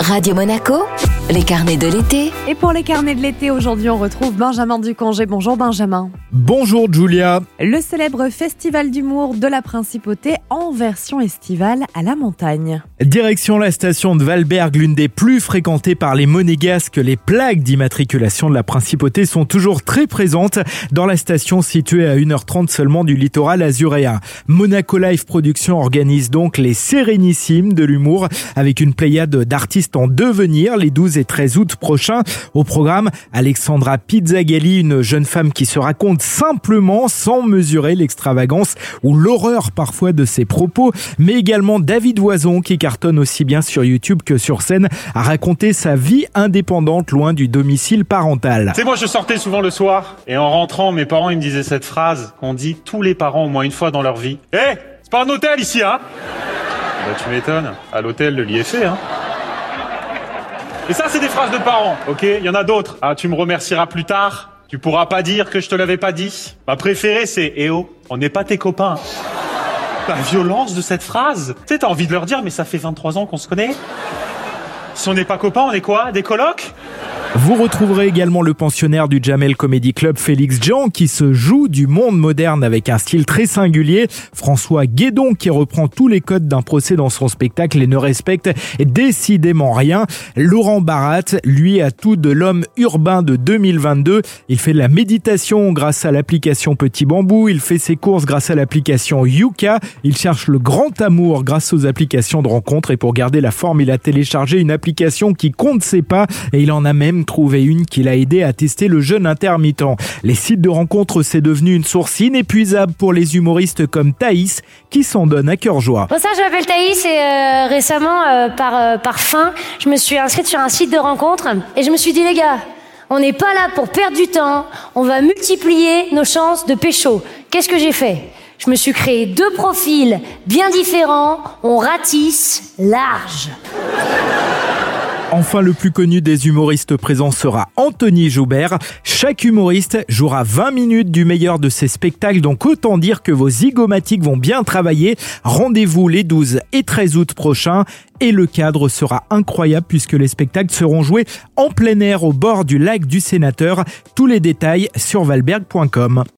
Radio Monaco, les carnets de l'été. Et pour les carnets de l'été, aujourd'hui, on retrouve Benjamin Ducongé. Bonjour Benjamin. Bonjour Julia. Le célèbre festival d'humour de la Principauté en version estivale à la montagne. Direction la station de Valberg, l'une des plus fréquentées par les monégasques. Les plaques d'immatriculation de la Principauté sont toujours très présentes dans la station située à 1h30 seulement du littoral azuréen. Monaco Life Production organise donc les Sérénissimes de l'humour avec une pléiade d'artistes en devenir les 12 et 13 août prochains. Au programme, Alexandra Pizzagalli, une jeune femme qui se raconte simplement sans mesurer l'extravagance ou l'horreur parfois de ses propos, mais également David Voison qui cartonne aussi bien sur YouTube que sur scène à raconter sa vie indépendante loin du domicile parental. Sais, moi je sortais souvent le soir et en rentrant, mes parents ils me disaient cette phrase qu'on dit tous les parents au moins une fois dans leur vie. Hé, c'est pas un hôtel ici, hein? Bah tu m'étonnes, à l'hôtel le lit est fait, hein et ça, c'est des phrases de parents, ok Il y en a d'autres. Ah, tu me remercieras plus tard. Tu pourras pas dire que je te l'avais pas dit. Ma préférée, c'est Eh oh, on n'est pas tes copains. La violence de cette phrase. Tu sais, t'as envie de leur dire, mais ça fait 23 ans qu'on se connaît. Si on n'est pas copains, on est quoi? Des colocs? Vous retrouverez également le pensionnaire du Jamel Comedy Club, Félix Jean, qui se joue du monde moderne avec un style très singulier. François Guédon, qui reprend tous les codes d'un procès dans son spectacle et ne respecte décidément rien. Laurent Barat, lui, a tout de l'homme urbain de 2022. Il fait de la méditation grâce à l'application Petit Bambou. Il fait ses courses grâce à l'application Yuka. Il cherche le grand amour grâce aux applications de rencontres. Et pour garder la forme, il a téléchargé une application qui compte ses pas et il en a même trouvé une qui l'a aidé à tester le jeûne intermittent. Les sites de rencontres, c'est devenu une source inépuisable pour les humoristes comme Thaïs, qui s'en donne à cœur joie. Bon ça, je m'appelle Thaïs et euh, récemment, euh, par, euh, par fin, je me suis inscrite sur un site de rencontres et je me suis dit, les gars, on n'est pas là pour perdre du temps, on va multiplier nos chances de pécho. Qu'est-ce que j'ai fait? Je me suis créé deux profils bien différents, on ratisse large. Enfin, le plus connu des humoristes présents sera Anthony Joubert. Chaque humoriste jouera 20 minutes du meilleur de ses spectacles, donc autant dire que vos zygomatiques vont bien travailler. Rendez-vous les 12 et 13 août prochains et le cadre sera incroyable puisque les spectacles seront joués en plein air au bord du lac du Sénateur. Tous les détails sur valberg.com.